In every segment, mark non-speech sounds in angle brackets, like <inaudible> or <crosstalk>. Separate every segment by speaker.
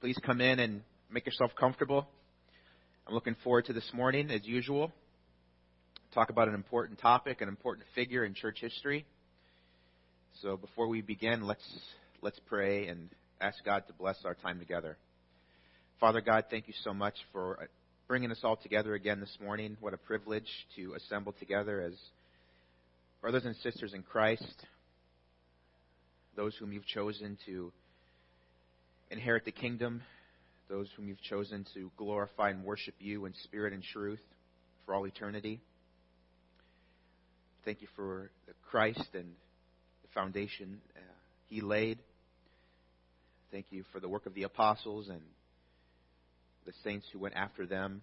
Speaker 1: Please come in and make yourself comfortable. I'm looking forward to this morning, as usual. Talk about an important topic, an important figure in church history. So before we begin, let's let's pray and ask God to bless our time together. Father God, thank you so much for uh, bringing us all together again this morning. What a privilege to assemble together as brothers and sisters in Christ, those whom you've chosen to inherit the kingdom, those whom you've chosen to glorify and worship you in spirit and truth for all eternity. Thank you for the Christ and the foundation uh, he laid. Thank you for the work of the apostles and the saints who went after them.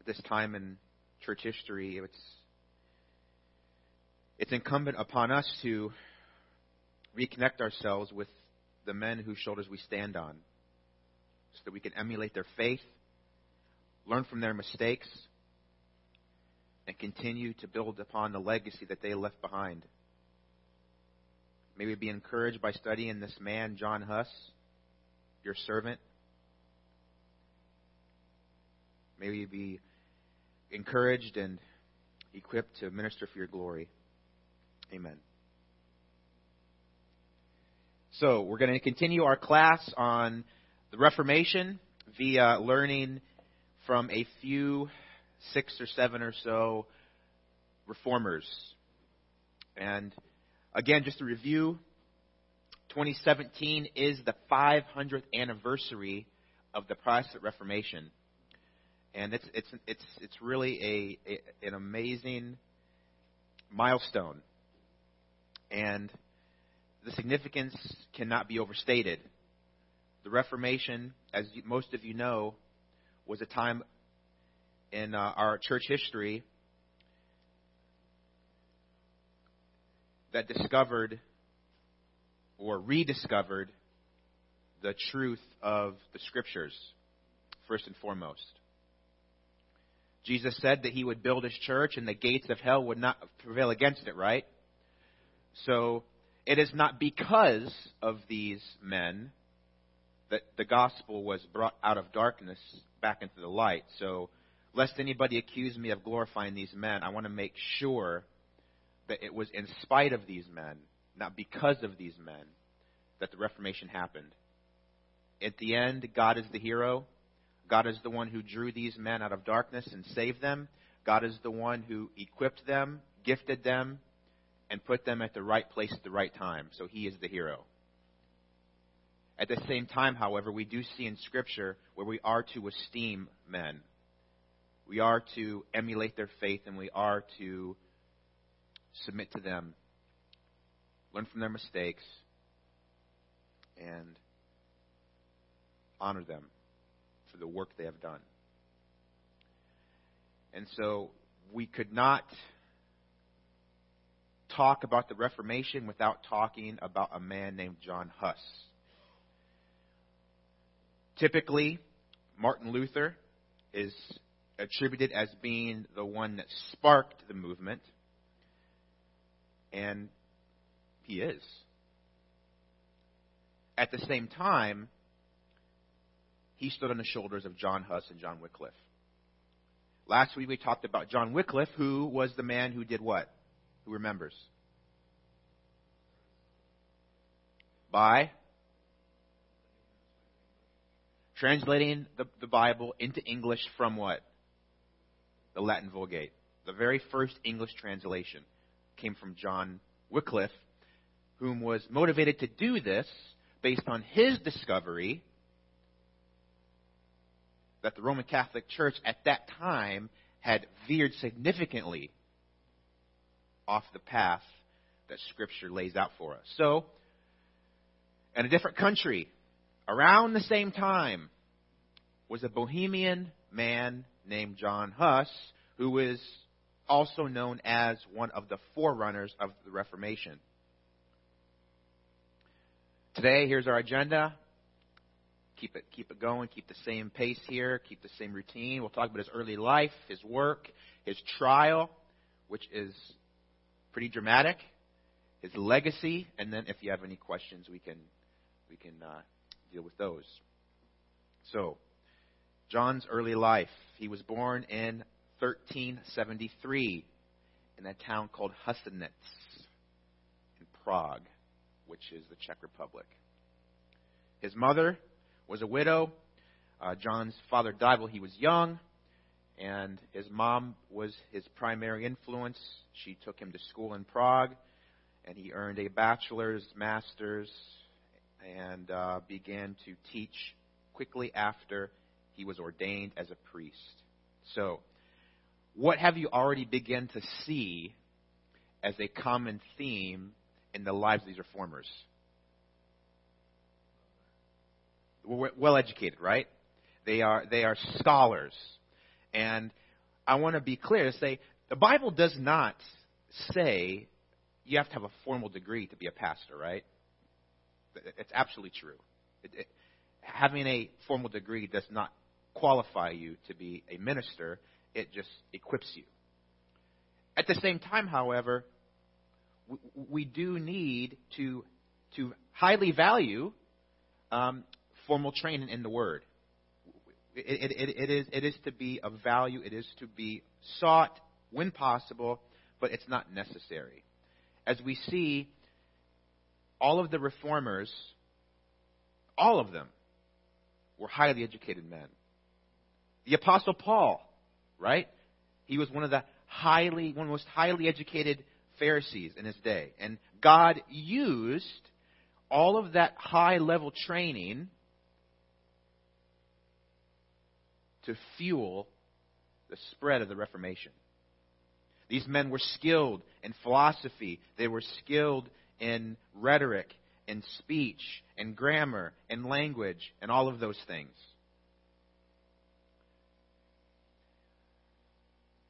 Speaker 1: At this time in church history, it's it's incumbent upon us to reconnect ourselves with the men whose shoulders we stand on so that we can emulate their faith, learn from their mistakes, and continue to build upon the legacy that they left behind. May we be encouraged by studying this man, John Huss, your servant. May we be encouraged and equipped to minister for your glory. Amen. So, we're going to continue our class on the Reformation via learning from a few, six or seven or so reformers. And again, just to review, 2017 is the 500th anniversary of the Protestant Reformation. And it's, it's, it's, it's really a, a an amazing milestone. And the significance cannot be overstated. The Reformation, as most of you know, was a time in uh, our church history that discovered or rediscovered the truth of the Scriptures, first and foremost. Jesus said that he would build his church and the gates of hell would not prevail against it, right? So it is not because of these men that the gospel was brought out of darkness back into the light. So, lest anybody accuse me of glorifying these men, I want to make sure that it was in spite of these men, not because of these men, that the Reformation happened. At the end, God is the hero. God is the one who drew these men out of darkness and saved them. God is the one who equipped them, gifted them, and put them at the right place at the right time. So he is the hero. At the same time, however, we do see in Scripture where we are to esteem men. We are to emulate their faith and we are to submit to them, learn from their mistakes, and honor them for the work they have done. And so we could not talk about the Reformation without talking about a man named John Huss. Typically, Martin Luther is attributed as being the one that sparked the movement, and he is. At the same time, he stood on the shoulders of John Huss and John Wycliffe. Last week we talked about John Wycliffe, who was the man who did what? Who remembers? By translating the, the Bible into English from what? The Latin Vulgate. The very first English translation came from John Wycliffe, whom was motivated to do this based on his discovery that the Roman Catholic Church at that time had veered significantly off the path that Scripture lays out for us. So, in a different country, around the same time, was a Bohemian man named John Huss, who is also known as one of the forerunners of the Reformation. Today, here's our agenda. Keep it, keep it going, keep the same pace here, keep the same routine. We'll talk about his early life, his work, his trial, which is pretty dramatic. His legacy, and then if you have any questions, we can we can uh, deal with those. So, John's early life. He was born in 1373 in a town called Husinec in Prague, which is the Czech Republic. His mother was a widow. Uh, John's father died while he was young, and his mom was his primary influence. She took him to school in Prague, and he earned a bachelor's, master's, and uh, began to teach quickly after he was ordained as a priest. So, what have you already begun to see as a common theme in the lives of these reformers? Well educated, right? They are, they are scholars. And I want to be clear to say the Bible does not say you have to have a formal degree to be a pastor, right? It's absolutely true. It, it, having a formal degree does not qualify you to be a minister, it just equips you. At the same time, however, we, do need to, to highly value um, formal training in the Word. It, it, it, is, it is to be of value, it is to be sought when possible, but it's not necessary. As we see, all of the reformers, all of them, were highly educated men. The Apostle Paul, right? He was one of the highly, one of the most highly educated Pharisees in his day. And God used all of that high level training to fuel the spread of the Reformation. These men were skilled in philosophy, they were skilled in rhetoric, in speech, in grammar, in language, and all of those things.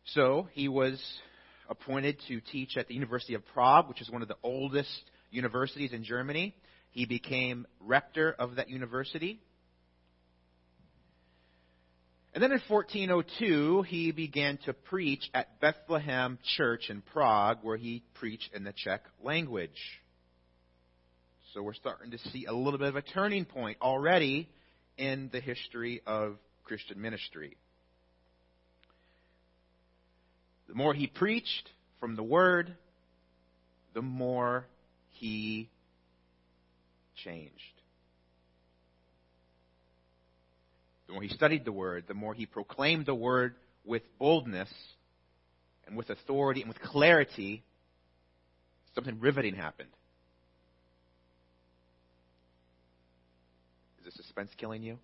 Speaker 1: So he was appointed to teach at the University of Prague, which is one of the oldest universities in Germany. He became rector of that university. And then in 1402, he began to preach at Bethlehem Church in Prague, where he preached in the Czech language. So we're starting to see a little bit of a turning point already in the history of Christian ministry. The more he preached from the Word, the more he changed. The more he studied the Word, the more he proclaimed the Word with boldness and with authority and with clarity, something riveting happened. Is the suspense killing you?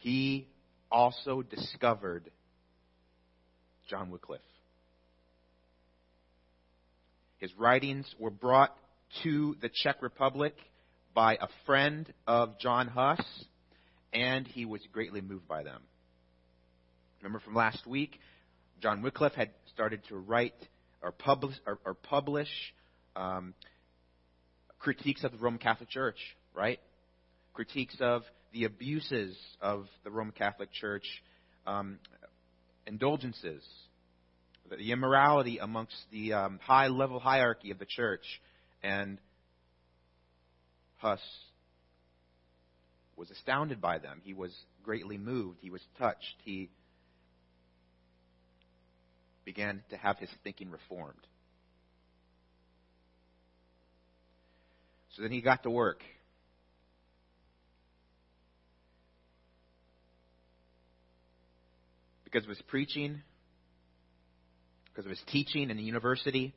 Speaker 1: He also discovered John Wycliffe. His writings were brought to the Czech Republic by a friend of John Huss, and he was greatly moved by them. Remember from last week, John Wycliffe had started to write or publish, or, or publish um, critiques of the Roman Catholic Church, right? Critiques of the abuses of the Roman Catholic Church, um, indulgences, the immorality amongst the um, high level hierarchy of the church. And Huss was astounded by them. He was greatly moved. He was touched. He began to have his thinking reformed. So then he got to work. because of his preaching, because of his teaching in the university.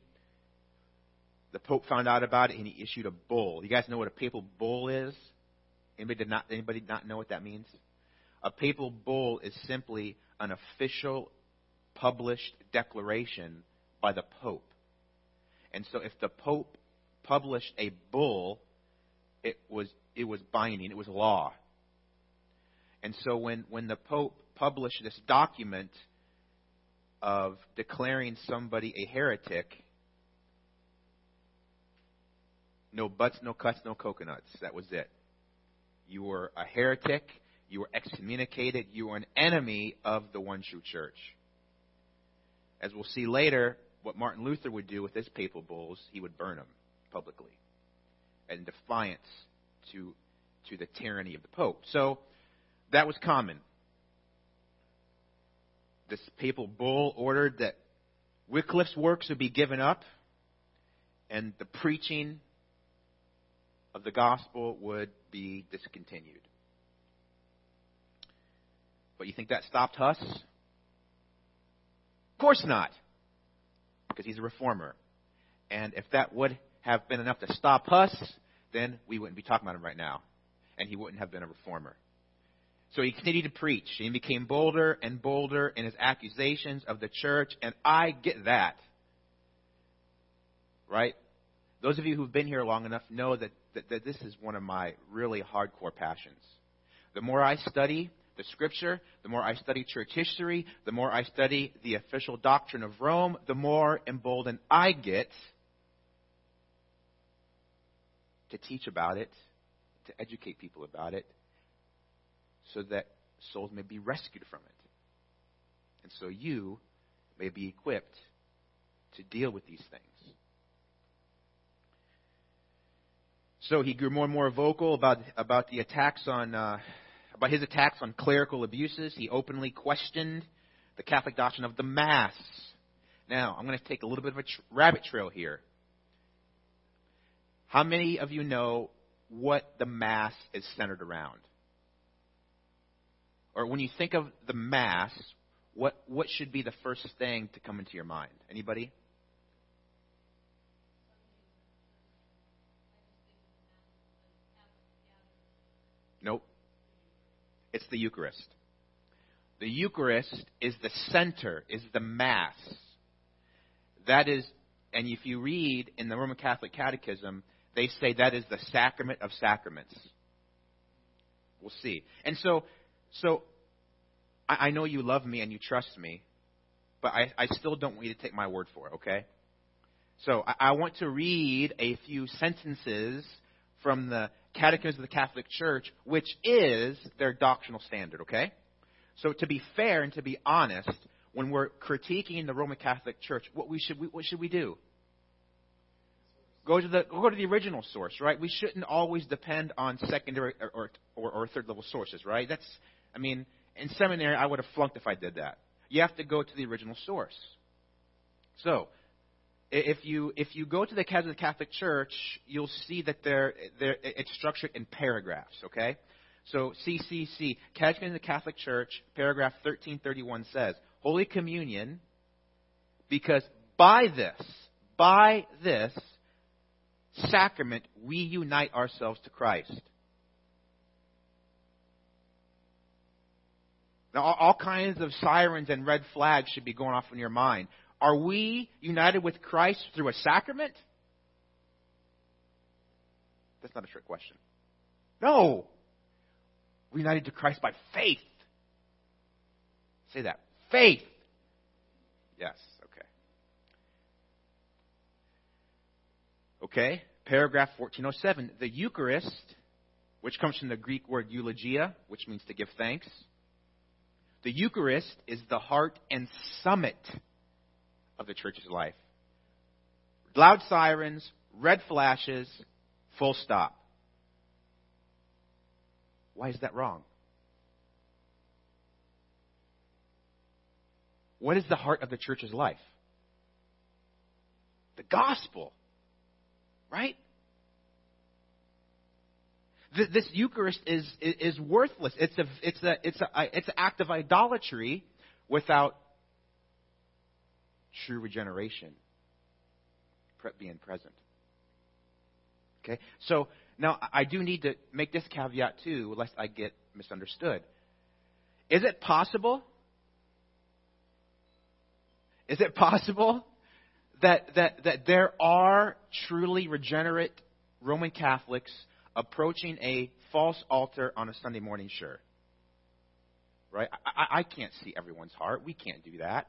Speaker 1: The Pope found out about it and he issued a bull. You guys know what a papal bull is? Anybody did not anybody not know what that means? A papal bull is simply an official published declaration by the Pope. And so if the Pope published a bull, it was it was binding, it was law. And so when, when the Pope published this document of declaring somebody a heretic, no buts, no cuts, no coconuts. That was it. You were a heretic. You were excommunicated. You were an enemy of the one true church. As we'll see later, what Martin Luther would do with his papal bulls, he would burn them publicly in defiance to, to the tyranny of the Pope. So that was common. This papal bull ordered that Wycliffe's works would be given up and the preaching of the gospel would be discontinued. But you think that stopped Huss? Of course not. Because he's a reformer. And if that would have been enough to stop Huss, then we wouldn't be talking about him right now. And he wouldn't have been a reformer. So he continued to preach. and He became bolder and bolder in his accusations of the church, and I get that. Right? Those of you who've been here long enough know that, that, that this is one of my really hardcore passions. The more I study the scripture, the more I study church history, the more I study the official doctrine of Rome, the more emboldened I get to teach about it, to educate people about it, so that souls may be rescued from it. And so you may be equipped to deal with these things. So he grew more and more vocal about, about the attacks on, uh, about his attacks on clerical abuses. He openly questioned the Catholic doctrine of the Mass. Now, I'm going to take a little bit of a tr- rabbit trail here. How many of you know what the Mass is centered around? Or when you think of the Mass, what, what should be the first thing to come into your mind? Anybody? It's the Eucharist. The Eucharist is the center, is the Mass. That is, and if you read in the Roman Catholic Catechism, they say that is the sacrament of sacraments. We'll see. And so, so I, I know you love me and you trust me, but I, I still don't want you to take my word for it, okay? So I, I want to read a few sentences from the Catechism of the Catholic Church, which is their doctrinal standard, okay? So to be fair and to be honest, when we're critiquing the Roman Catholic Church, what we should what should we do? Go to the go to the original source, right? We shouldn't always depend on secondary or or, or third level sources, right? That's I mean, in seminary I would have flunked if I did that. You have to go to the original source. So, if you if you go to the Catholic Church, you'll see that they're, they're, it's structured in paragraphs. Okay, so CCC Catechism of the Catholic Church, paragraph 1331 says, Holy Communion, because by this, by this sacrament we unite ourselves to Christ. Now, all kinds of sirens and red flags should be going off in your mind. Are we united with Christ through a sacrament? That's not a trick question. No. We're united to Christ by faith. Say that. Faith. Yes, okay. Okay, paragraph 1407. The Eucharist, which comes from the Greek word eulogia, which means to give thanks. The Eucharist is the heart and summit of the church's life. Loud sirens, red flashes, full stop. Why is that wrong? What is the heart of the church's life? The gospel. Right? This Eucharist is, is worthless. It's, a, it's, a, it's, a, it's an act of idolatry without true regeneration being present. Okay? So now I do need to make this caveat too, lest I get misunderstood. Is it possible? Is it possible that, that, that there are truly regenerate Roman Catholics approaching a false altar on a Sunday morning? Sure. Right? I, I can't see everyone's heart. We can't do that.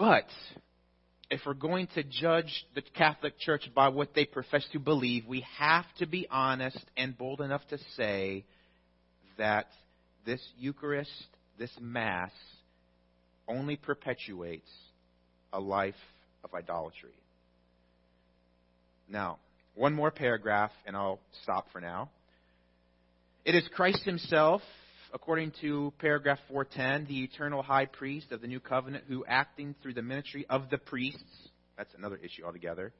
Speaker 1: But if we're going to judge the Catholic Church by what they profess to believe, we have to be honest and bold enough to say that this Eucharist, this Mass, only perpetuates a life of idolatry. Now, One more paragraph, and I'll stop for now. It is Christ Himself, according to paragraph 410, the eternal high priest of the new covenant, who, acting through the ministry of the priests, that's another issue altogether,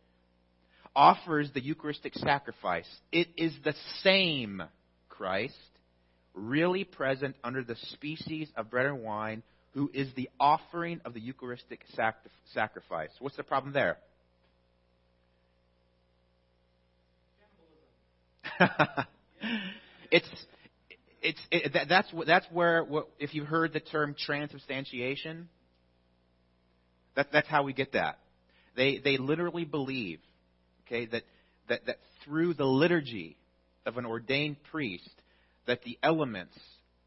Speaker 1: offers the Eucharistic sacrifice. It is the same Christ, really present under the species of bread and wine, who is the offering of the Eucharistic sacrifice. What's the problem there? <laughs> it's it's it, that, that's that's where what, if you've heard the term transubstantiation, that that's how we get that. They they literally believe, okay, that that that through the liturgy of an ordained priest, that the elements,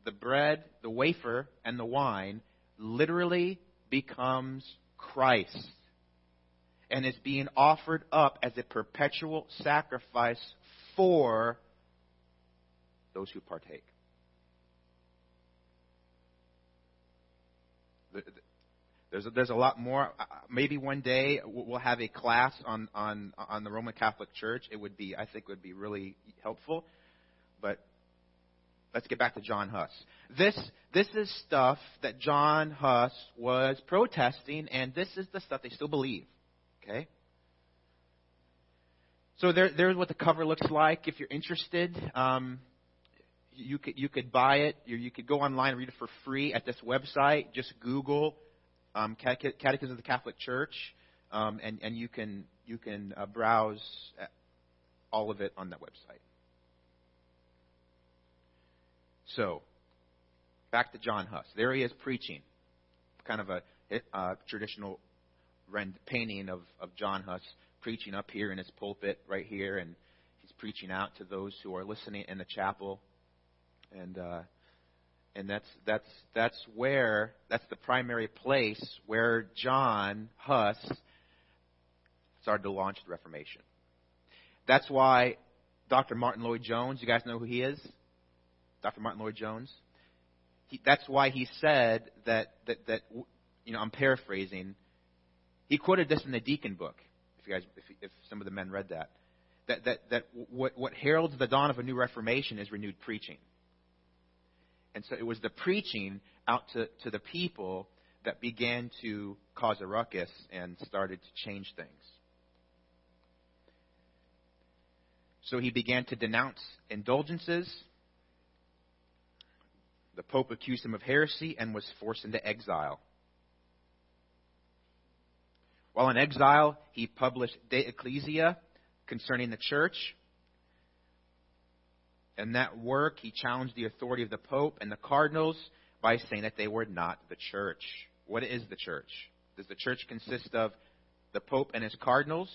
Speaker 1: the bread, the wafer, and the wine, literally becomes Christ and is being offered up as a perpetual sacrifice for those who partake. There's a, there's a lot more. Uh, maybe one day we'll have a class on, on, on the Roman Catholic Church. It would be, I think, would be really helpful. But let's get back to John Huss. This, this is stuff that John Huss was protesting, and this is the stuff they still believe. Okay? So there, there's what the cover looks like. If you're interested, um, you could you could buy it. You, you could go online and read it for free at this website. Just Google um, Catechism of the Catholic Church, um, and and you can you can uh, browse all of it on that website. So, back to John Huss. There he is preaching, kind of a, a traditional rend, painting of, of John Huss preaching up here in his pulpit right here, and he's preaching out to those who are listening in the chapel, and uh, and that's that's that's where that's the primary place where John Huss started to launch the Reformation. That's why Dr. Martyn Lloyd-Jones, you guys know who he is? Dr. Martyn Lloyd-Jones. He, that's why he said that that that you know I'm paraphrasing. He quoted this in the Deacon book if you guys, if, if some of the men read that, that, that, that what, what heralds the dawn of a new reformation is renewed preaching. And so it was the preaching out to, to the people that began to cause a ruckus and started to change things. So he began to denounce indulgences. The Pope accused him of heresy and was forced into exile. While in exile, he published De Ecclesia concerning the church. In that work, he challenged the authority of the Pope and the cardinals by saying that they were not the church. What is the church? Does the church consist of the Pope and his cardinals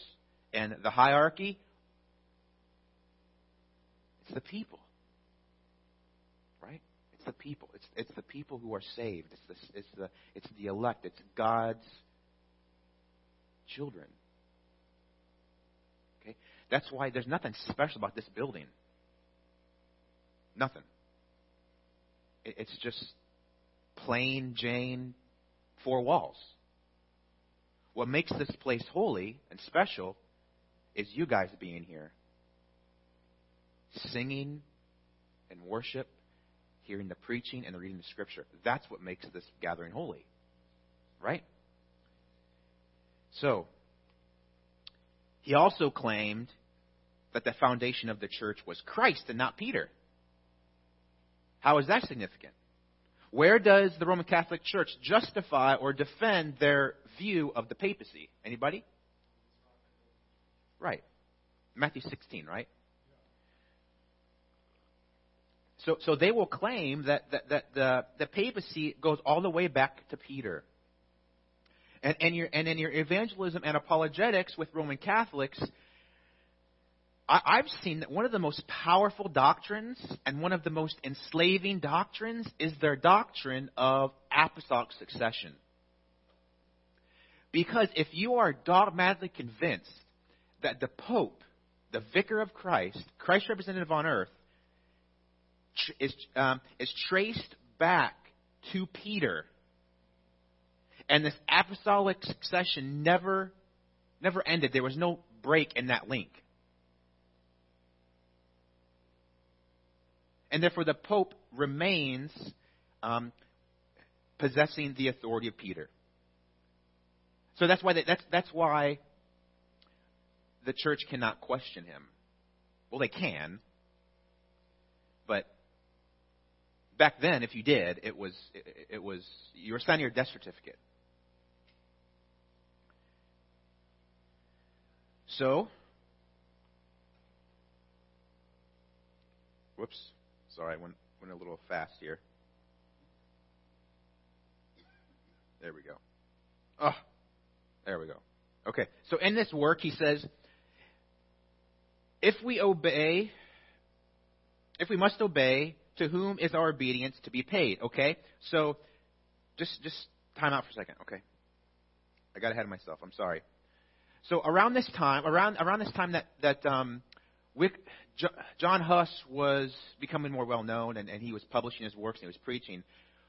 Speaker 1: and the hierarchy? It's the people. Right? It's the people. It's, it's the people who are saved. It's the, it's, the, it's the elect. It's God's children. Okay? That's why there's nothing special about this building. Nothing. It's just plain Jane four walls. What makes this place holy and special is you guys being here. Singing and worship, hearing the preaching and the reading the scripture. That's what makes this gathering holy. Right? So, he also claimed that the foundation of the church was Christ and not Peter. How is that significant? Where does the Roman Catholic Church justify or defend their view of the papacy? Anybody? Right. Matthew 16, right? So, so they will claim that, that, that the, the papacy goes all the way back to Peter. And, and, your, and in your evangelism and apologetics with Roman Catholics, I, I've seen that one of the most powerful doctrines and one of the most enslaving doctrines is their doctrine of apostolic succession. Because if you are dogmatically convinced that the Pope, the vicar of Christ, Christ's representative on earth, is, um, is traced back to Peter and this apostolic succession never, never ended. There was no break in that link. And therefore, the Pope remains um, possessing the authority of Peter. So that's why, they, that's, that's why the church cannot question him. Well, they can, but back then, if you did, it was it, it was you were signing your death certificate. So, whoops, sorry, I went went a little fast here. There we go. Oh, there we go. Okay, so in this work, he says, if we obey, if we must obey, to whom is our obedience to be paid? Okay, so just just time out for a second. Okay, I got ahead of myself. I'm sorry. So around this time, around around this time that that um, Wick, John Huss was becoming more well known, and, and he was publishing his works and he was preaching.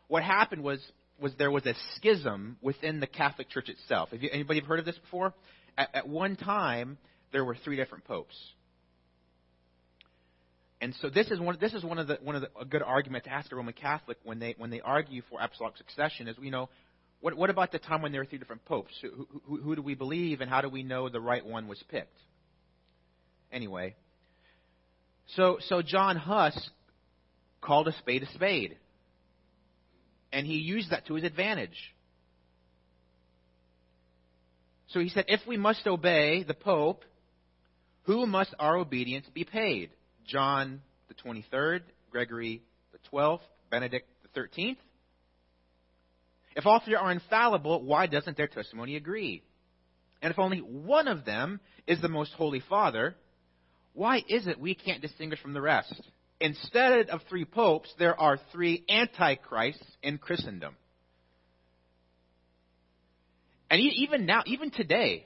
Speaker 1: What happened was was there was a schism within the Catholic Church itself. Have you, anybody heard of this before? At, at one time, there were three different popes. And so this is one. This is one of the one of the a good argument to ask a Roman Catholic when they when they argue for apostolic succession is you know what what about the time when there were three different popes? Who, who, who do we believe, and how do we know the right one was picked? Anyway, so so John Huss called a spade a spade, and he used that to his advantage. So he said, if we must obey the Pope, who must our obedience be paid? John the 23rd, Gregory the 12th, Benedict the 13th? If all three are infallible, why doesn't their testimony agree? And if only one of them is the most holy Father, why is it we can't distinguish from the rest? Instead of three popes, there are three antichrists in Christendom. And even now, even today,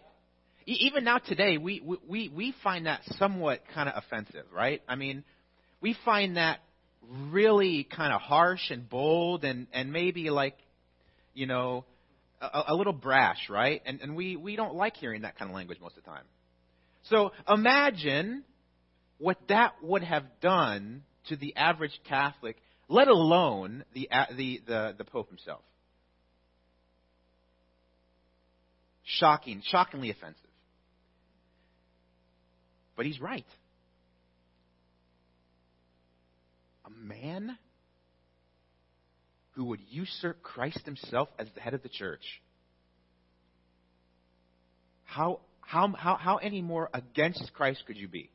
Speaker 1: even now today, we, we, we find that somewhat kind of offensive, right? I mean, we find that really kind of harsh and bold and, and maybe like, you know, a, a little brash, right? And, and we, we don't like hearing that kind of language most of the time. So imagine what that would have done to the average Catholic, let alone the, the, the, the Pope himself. Shocking, shockingly offensive. But he's right. A man who would usurp Christ himself as the head of the church. How, how, how, how any more against Christ could you be?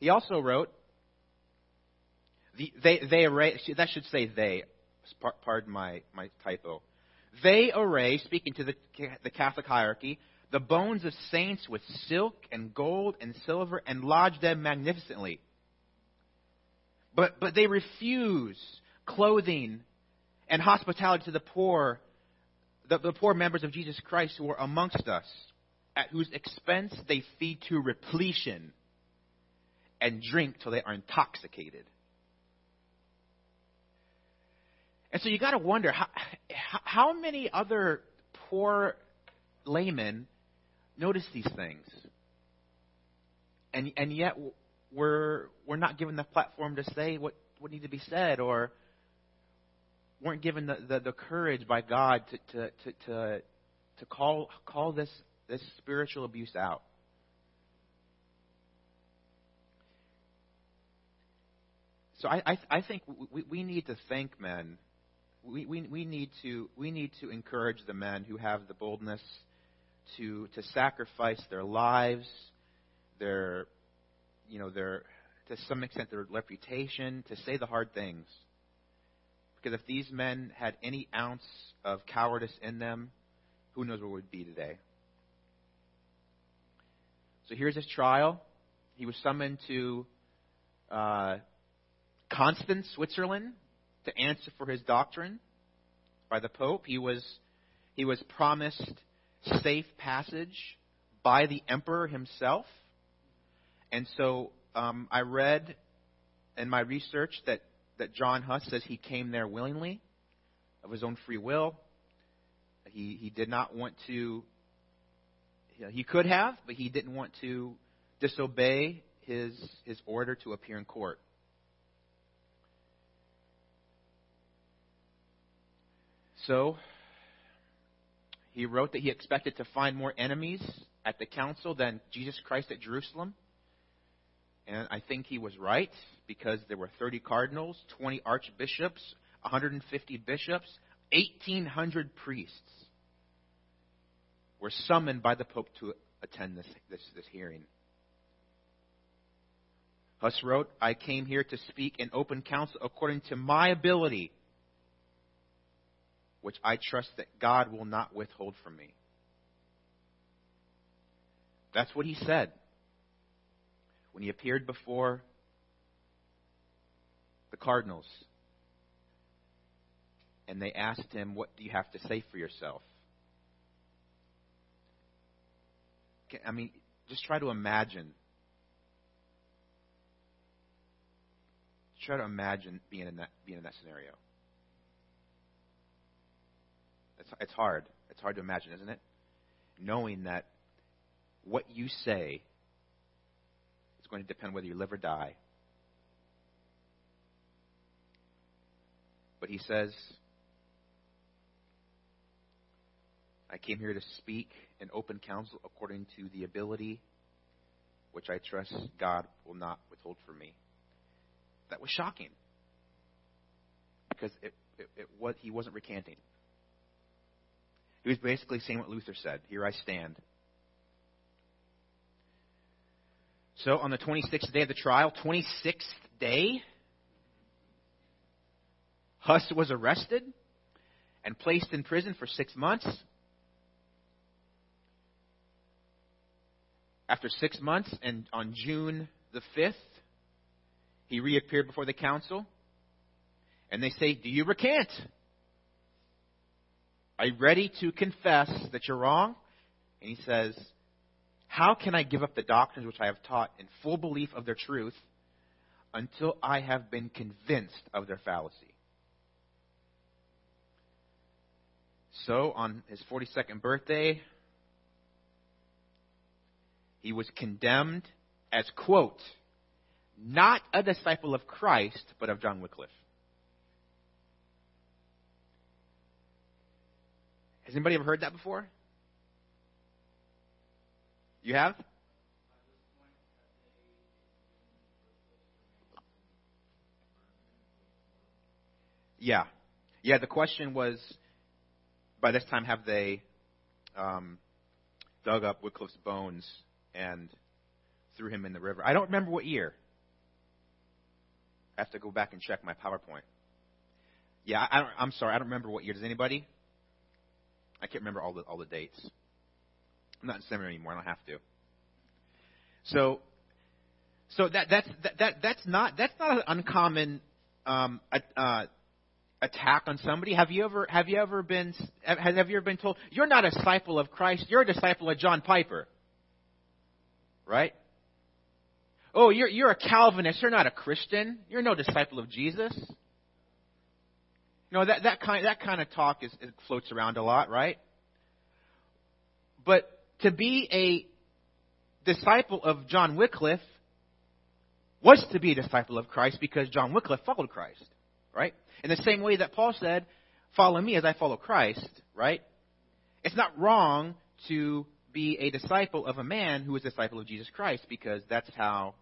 Speaker 1: He also wrote, the, they, they array, that should say they, pardon my, my typo. They array, speaking to the, the Catholic hierarchy, the bones of saints with silk and gold and silver and lodge them magnificently. But, but they refuse clothing and hospitality to the poor, the, the poor members of Jesus Christ who are amongst us, at whose expense they feed to repletion and drink till they are intoxicated. And so you got to wonder how, how many other poor laymen notice these things. And, and yet we're, we're not given the platform to say what, what needs to be said or weren't given the, the, the courage by God to, to, to, to, to call, call this, this spiritual abuse out. So I, I, I think we, we need to thank men. We, we, we, need to, we need to encourage the men who have the boldness to to sacrifice their lives, their you know their to some extent their reputation to say the hard things. Because if these men had any ounce of cowardice in them, who knows where we'd be today. So here's his trial. He was summoned to uh, Constance, Switzerland, to answer for his doctrine by the Pope. He was he was promised safe passage by the emperor himself. And so um, I read in my research that, that John Huss says he came there willingly, of his own free will. He, he did not want to, he could have, but he didn't want to disobey his, his order to appear in court. So, he wrote that he expected to find more enemies at the council than Jesus Christ at Jerusalem. And I think he was right because there were 30 cardinals, 20 archbishops, 150 bishops, 1,800 priests were summoned by the Pope to attend this, this, this hearing. Huss wrote, I came here to speak in open council according to my ability, which I trust that God will not withhold from me. That's what he said when he appeared before the cardinals. And they asked him, What do you have to say for yourself? I mean, just try to imagine. Try to imagine being in that being in that scenario. It's it's hard. It's hard to imagine, isn't it? Knowing that what you say is going to depend whether you live or die. But he says, I came here to speak in open council according to the ability which I trust God will not withhold from me. That was shocking. Because it, it, it was, he wasn't recanting. He was basically saying what Luther said Here I stand. So on the 26th day of the trial, 26th day, Huss was arrested and placed in prison for six months. After six months, and on June the 5th, he reappeared before the council. And they say, Do you recant? Are you ready to confess that you're wrong? And he says, How can I give up the doctrines which I have taught in full belief of their truth until I have been convinced of their fallacy? So, on his 42nd birthday, he was condemned as, quote, not a disciple of Christ, but of John Wycliffe. Has anybody ever heard that before? You have? Yeah. Yeah, the question was by this time, have they um, dug up Wycliffe's bones and threw him in the river. I don't remember what year. I have to go back and check my PowerPoint. Yeah, I don't, I'm sorry, I don't remember what year. Does anybody? I can't remember all the all the dates. I'm not in seminary anymore. I don't have to. So, so that that's that, that that's not that's not an uncommon um, uh, attack on somebody. Have you ever have you ever been have, have you ever been told you're not a disciple of Christ? You're a disciple of John Piper right? Oh, you're, you're a Calvinist. You're not a Christian. You're no disciple of Jesus. Know, that, that, kind, that kind of talk is, floats around a lot, right? But to be a disciple of John Wycliffe was to be a disciple of Christ because John Wycliffe followed Christ, right? In the same way that Paul said, follow me as I follow Christ, right? It's not wrong to be a disciple of a man who is a disciple of Jesus Christ because that's how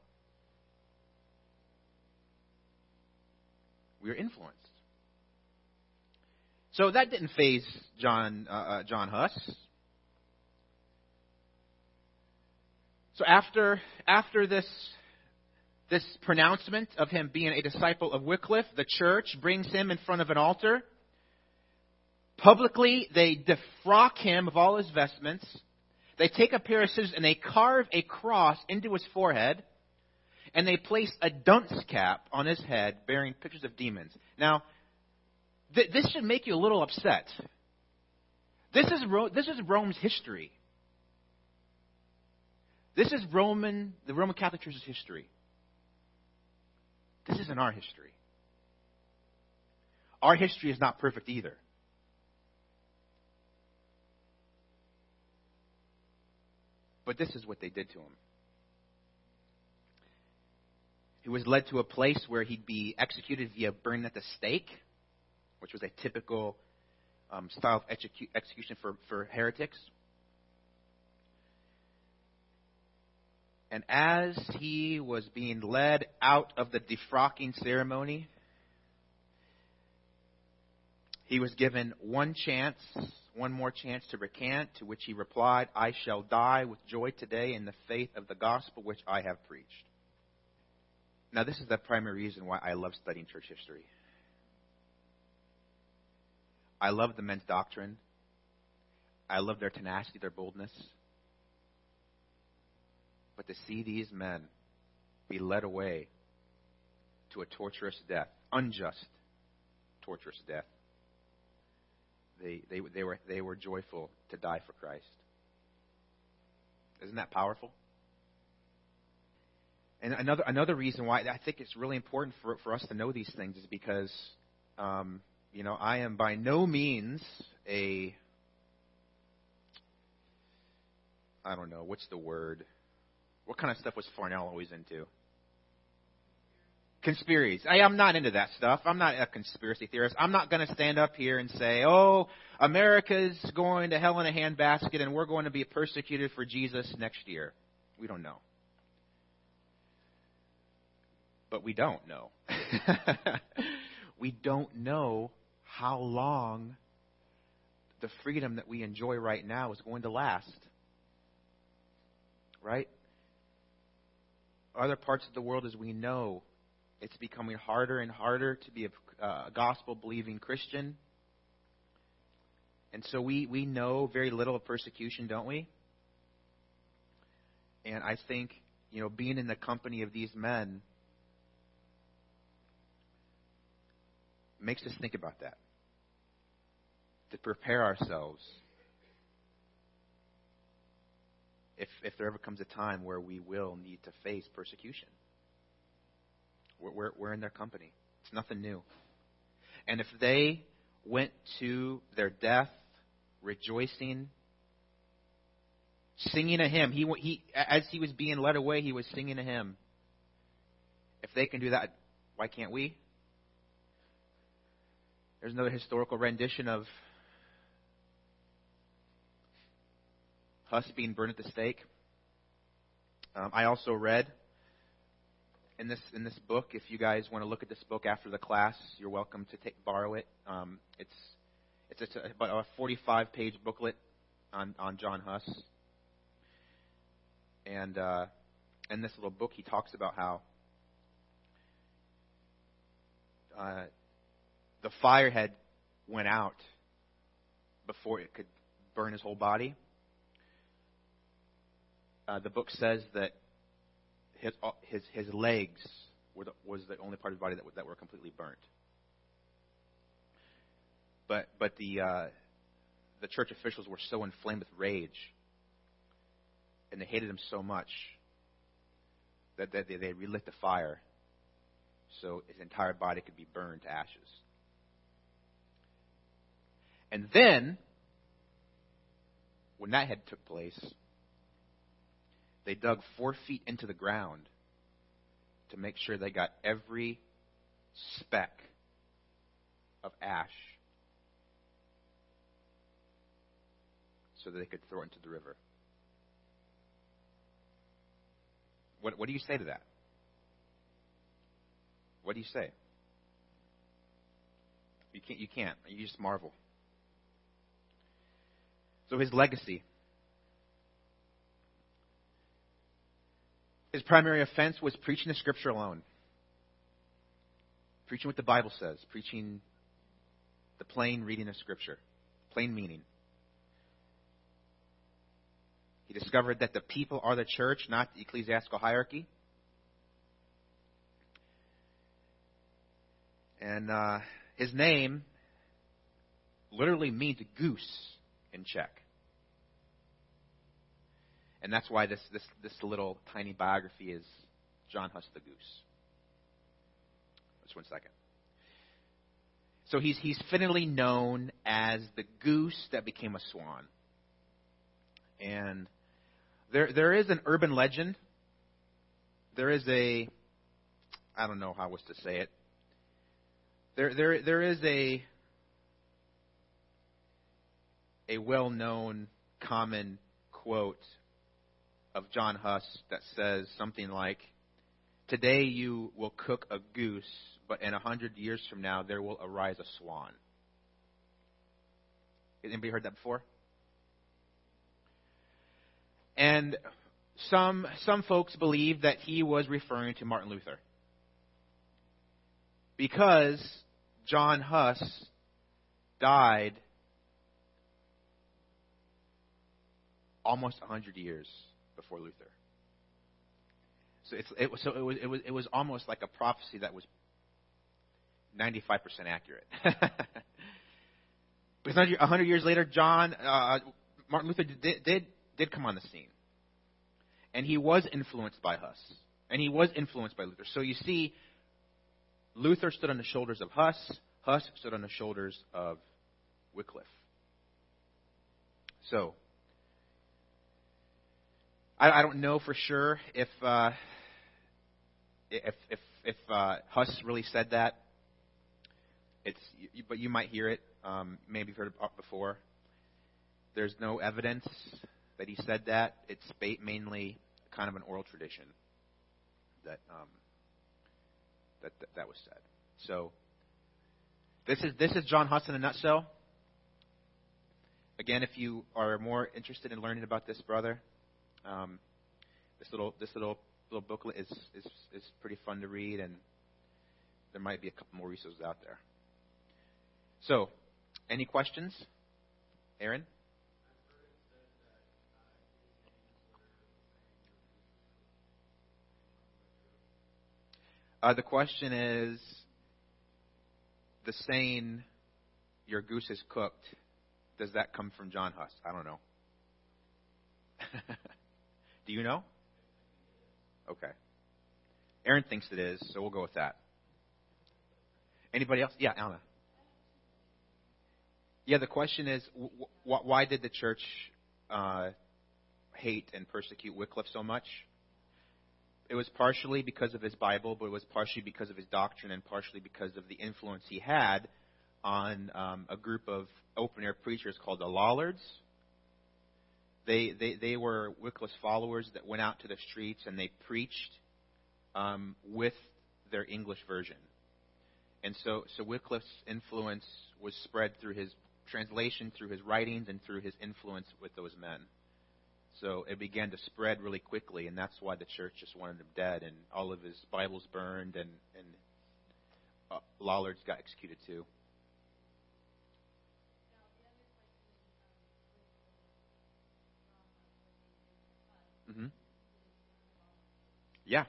Speaker 1: we are influenced. So that didn't faze John uh, uh, John Huss. So after after this this pronouncement of him being a disciple of Wycliffe, the church brings him in front of an altar. Publicly, they defrock him of all his vestments they take a pair of scissors and they carve a cross into his forehead, and they place a dunce cap on his head bearing pictures of demons. Now, th- this should make you a little upset. This is, Ro- this is Rome's history. This is Roman, the Roman Catholic Church's history. This isn't our history. Our history is not perfect either. But this is what they did to him. he was led to a place where he'd be executed via burning at the stake, which was a typical um, style of execu- execution for, for heretics. And as he was being led out of the defrocking ceremony, he was given one chance, one more chance to recant, to which he replied, I shall die with joy today in the faith of the gospel which I have preached. Now, this is the primary reason why I love studying church history. I love the men's doctrine. I love their tenacity, their boldness. But to see these men be led away to a torturous death, unjust, torturous death, they, they, they, were, they were joyful to die for Christ. Isn't that powerful? And another, another reason why I think it's really important for, for us to know these things is because, um, you know, I am by no means a, I don't know, what's the word? What kind of stuff was Farnell always into? Conspiracies. I, am not into that stuff. I'm not a conspiracy theorist. I'm not going to stand up here and say, oh, America's going to hell in a handbasket and we're going to be persecuted for Jesus next year. We don't know. But we don't know. <laughs> we don't know how long the freedom that we enjoy right now is going to last. Right? Other parts of the world, as we know, it's becoming harder and harder to be a uh, gospel believing Christian. And so we, we know very little of persecution, don't we? And I think, you know, being in the company of these men makes us think about that. To prepare ourselves if, if there ever comes a time where we will need to face persecution. We're, we're, we're in their company. It's nothing new. And if they went to their death rejoicing, singing a hymn, he, he, as he was being led away, he was singing a hymn. If they can do that, why can't we? There's another historical rendition of Huss being burned at the stake. Um, I also read in this in this book. If you guys want to look at this book after the class, you're welcome to take borrow it. Um, it's it's a, about a 45 page booklet on on John Huss, and uh, in this little book he talks about how uh, the fire had went out before it could burn his whole body. Uh, the book says that his, uh, his, his legs were the, was the only part of his body that, that were completely burnt. But, but the, uh, the church officials were so inflamed with rage, and they hated him so much that, that they, they relit the fire so his entire body could be burned to ashes. And then, when that had took place, they dug four feet into the ground to make sure they got every speck of ash so that they could throw it into the river. What, what do you say to that? What do you say? You can't. You can't. You just marvel. So his legacy. His primary offense was preaching the scripture alone. Preaching what the Bible says, preaching the plain reading of scripture, plain meaning. He discovered that the people are the church, not the ecclesiastical hierarchy. And uh, his name literally means goose in Czech. And that's why this, this, this little tiny biography is John Huss the Goose. Just one second. So he's, he's fittingly known as the goose that became a swan. And there, there is an urban legend. There is a, I don't know how I was to say it. There, there, there is a a well-known common quote of John Huss that says something like, "Today you will cook a goose, but in a hundred years from now there will arise a swan." Anybody heard that before? And some some folks believe that he was referring to Martin Luther because John Huss died almost 100 years before Luther. So, it, was, so it, was, it, was, it was almost like a prophecy that was 95% accurate. <laughs> because 100 years later, John, uh, Martin Luther did, did, did come on the scene. And he was influenced by Huss. And he was influenced by Luther. So you see, Luther stood on the shoulders of Huss. Huss stood on the shoulders of Wycliffe. So, I, I don't know for sure if uh, if if if uh, Huss really said that. It's but you might hear it. Um, maybe you've heard it before. There's no evidence that he said that. It's mainly kind of an oral tradition that um, that, that that was said. So this is this is John Huss in a nutshell. Again, if you are more interested in learning about this brother, um, this little this little little booklet is, is is pretty fun to read, and there might be a couple more resources out there. So, any questions, Aaron? Uh, the question is the saying, your goose is cooked, does that come from John Huss? I don't know. <laughs> Do you know? Okay. Aaron thinks it is, so we'll go with that. Anybody else? Yeah, Anna. Yeah, the question is, why did the church uh, hate and persecute Wycliffe so much? It was partially because of his Bible, but it was partially because of his doctrine and partially because of the influence he had on um, a group of open air preachers called the Lollards. They, they, they were Wycliffe's followers that went out to the streets and they preached um, with their English version. And so, so Wycliffe's influence was spread through his translation, through his writings, and through his influence with those men. So it began to spread really quickly, and that's why the church just wanted him dead, and all of his Bibles burned, and and uh, Lollards got executed too. Mm-hmm. Yeah.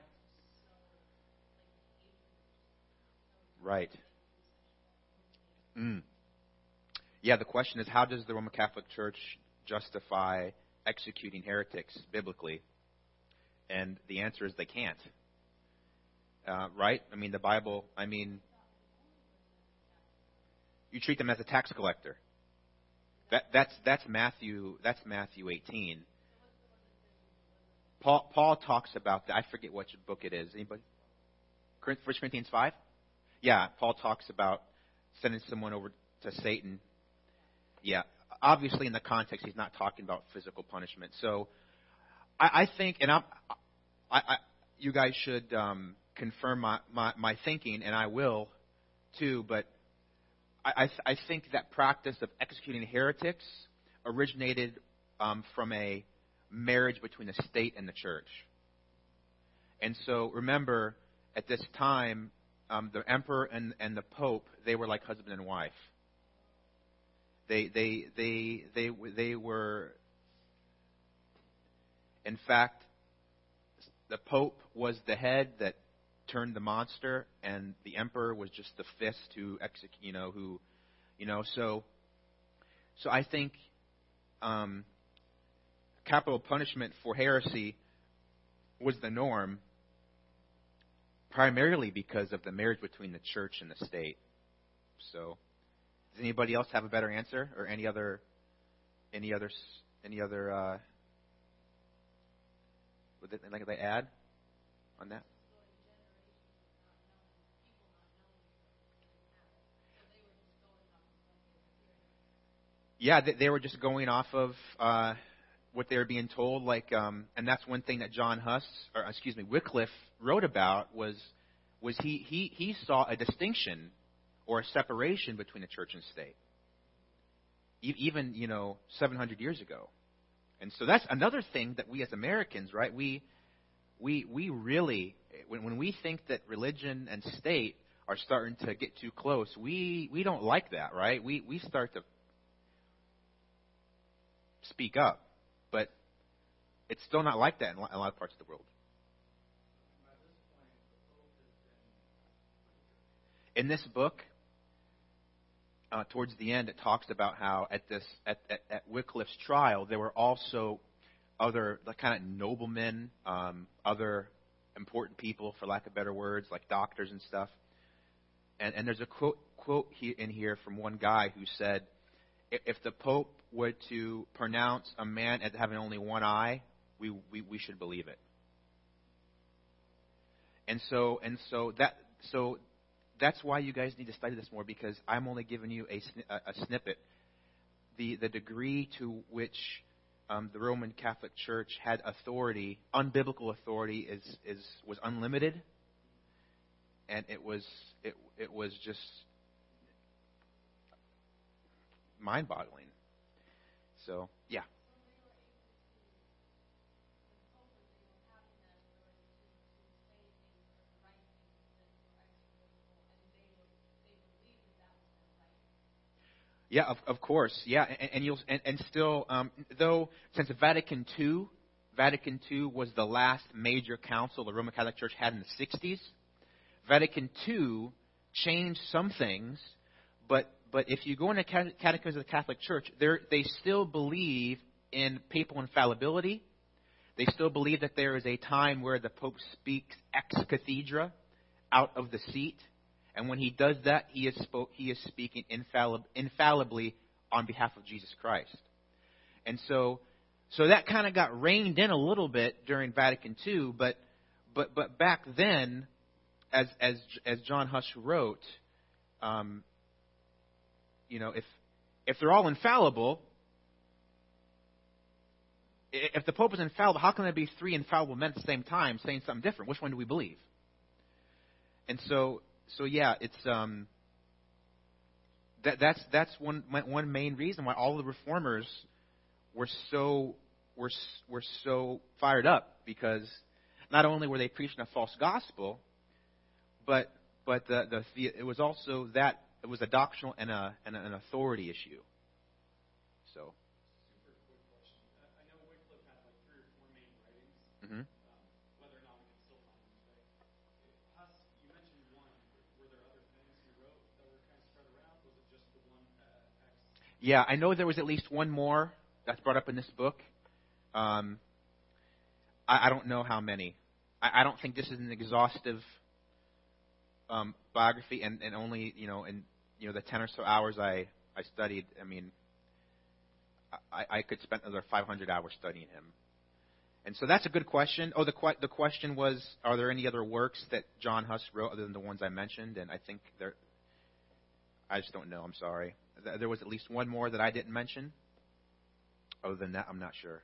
Speaker 1: Right. Mm. Yeah, the question is how does the Roman Catholic Church justify executing heretics biblically? And the answer is they can't. Uh, right? I mean, the Bible, I mean, you treat them as a tax collector. That, that's, that's Matthew, that's Matthew 18. Paul, Paul talks about that. I forget which book it is. Anybody? First Corinthians 5? Yeah, Paul talks about sending someone over to Satan. Yeah, obviously in the context, he's not talking about physical punishment. So I, I think, and I'm, I, I, you guys should um, confirm my, my, my thinking, and I will too, but I, I, I think that practice of executing heretics originated um, from a marriage between the state and the church. And so remember, at this time, um, the emperor and, and the pope, they were like husband and wife. They, they, they, they, they were, in fact, the Pope was the head that turned the monster, and the Emperor was just the fist who execute, you know, who, you know, so, so I think um, capital punishment for heresy was the norm primarily because of the marriage between the church and the state. So, does anybody else have a better answer or any other any other any other uh would they, like they add on that? Yeah, they, they were just going off of uh, what they were being told. Like, um, and that's one thing that John Huss, or excuse me, Wycliffe wrote about was was he he he saw a distinction or a separation between the church and state, e- even you know 700 years ago. And so that's another thing that we as Americans, right? We we we really when when we think that religion and state are starting to get too close, we we don't like that, right? We we start to speak up, it's still not like that in a lot of parts of the world. In this book, uh, towards the end, it talks about how at this at, at, at Wycliffe's trial, there were also other like, kind of noblemen, um, other important people, for lack of better words, like doctors and stuff. And, and there's a quote quote in here from one guy who said, "If the Pope were to pronounce a man as having only one eye, we we, we should believe it." And so and so that so that's why you guys need to study this more because I'm only giving you a, a snippet. The, the degree to which um, the Roman Catholic Church had authority, unbiblical authority, is, is, was unlimited. And it was, it, it was just mind boggling. So, yeah. Yeah, of, of course. Yeah, and, and you'll and, and still, um, though since Vatican II, Vatican II was the last major council the Roman Catholic Church had in the 60s. Vatican II changed some things, but but if you go into Catechism of the Catholic Church, they still believe in papal infallibility. They still believe that there is a time where the Pope speaks ex cathedra, out of the seat. And when he does that, he is, spoke, he is speaking infallib- infallibly on behalf of Jesus Christ. And so, so that kind of got reined in a little bit during Vatican II, but, but, but back then, as, as, as John Huss wrote, um, you know, if, if they're all infallible, if the Pope is infallible, how can there be three infallible men at the same time saying something different? Which one do we believe? And so, so yeah, it's um, that, that's that's one one main reason why all the reformers were so were were so fired up because not only were they preaching a false gospel, but but the, the, the it was also that it was a doctrinal and a and an authority issue. So.
Speaker 2: Super quick question. I know Wycliffe had like three or four main writings.
Speaker 1: Mm-hmm. Yeah, I know there was at least one more that's brought up in this book. Um, I, I don't know how many. I, I don't think this is an exhaustive um, biography, and, and only you know in you know the ten or so hours I I studied. I mean, I, I could spend another 500 hours studying him. And so that's a good question. Oh, the the question was, are there any other works that John Huss wrote other than the ones I mentioned? And I think there. I just don't know. I'm sorry there was at least one more that I didn't mention. Other than that, I'm not sure.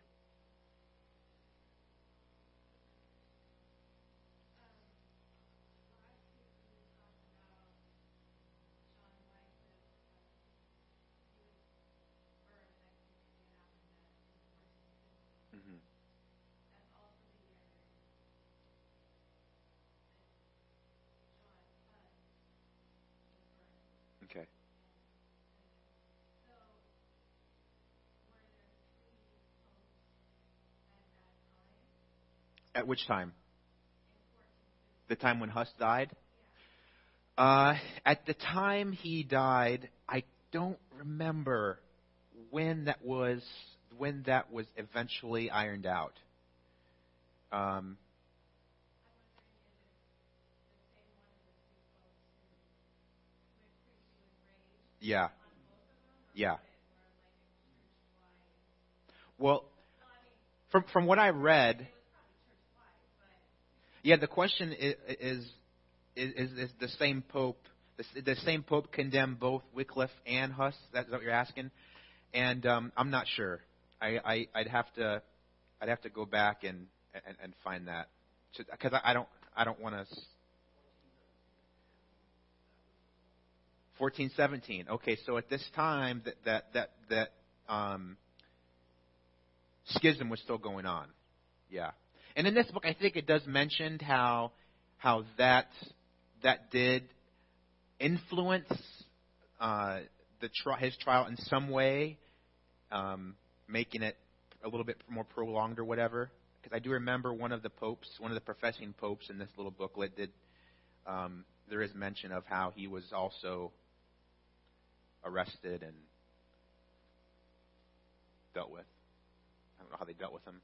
Speaker 1: Mm-hmm. Okay. At which time? The time when Huss died? Uh, at the time he died, I don't remember when that was when that was eventually ironed out. Um, yeah. Yeah. Well, from from what I read, yeah, the question is is, is, is the same pope the, the same pope condemned both Wycliffe and Huss? That's what you're asking. and um, I'm not sure. I, I I'd have to I'd have to go back and and, and find that because I, I don't I don't want to. 14, 17. Okay, so at this time that that that that um, schism was still going on. Yeah, and in this book, I think it does mention how how that that did influence uh, the tri- his trial in some way, um, making it a little bit more prolonged or whatever. Because I do remember one of the popes, one of the professing popes in this little booklet did. Um, there is mention of how he was also arrested and dealt with. I don't know how they dealt with him.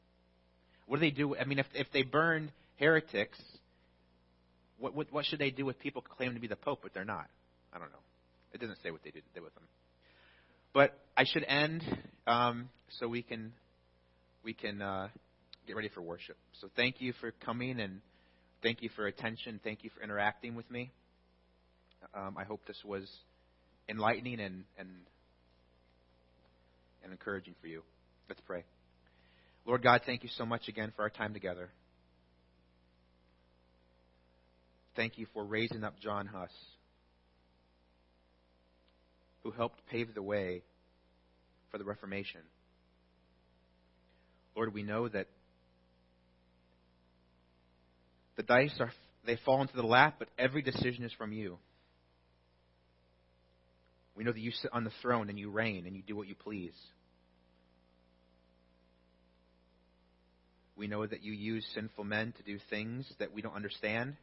Speaker 1: What do they do? I mean, if if they burned heretics, what what, what should they do with people claiming to be the pope but they're not? I don't know. It doesn't say what they did, did with them. But I should end um, so we can we can uh, get ready for worship. So thank you for coming and thank you for attention. Thank you for interacting with me. Um, I hope this was enlightening and, and and encouraging for you. Let's pray. Lord God, thank you so much again for our time together. Thank you for raising up John Huss, who helped pave the way for the Reformation. Lord, we know that the dice are they fall into the lap, but every decision is from you. We know that you sit on the throne and you reign and you do what you please. We know that you use sinful men to do things that we don't understand.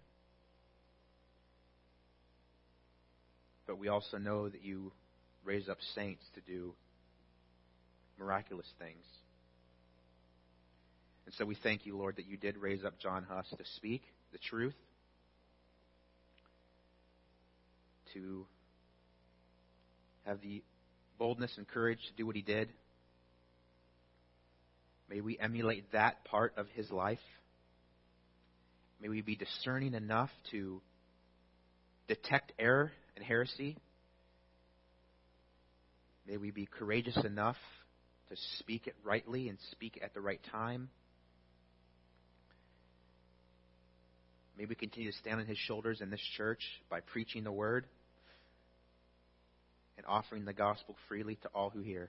Speaker 1: But we also know that you raise up saints to do miraculous things. And so we thank you, Lord, that you did raise up John Huss to speak the truth, to have the boldness and courage to do what he did. May we emulate that part of his life. May we be discerning enough to detect error and heresy. May we be courageous enough to speak it rightly and speak at the right time. May we continue to stand on his shoulders in this church by preaching the word and offering the gospel freely to all who hear.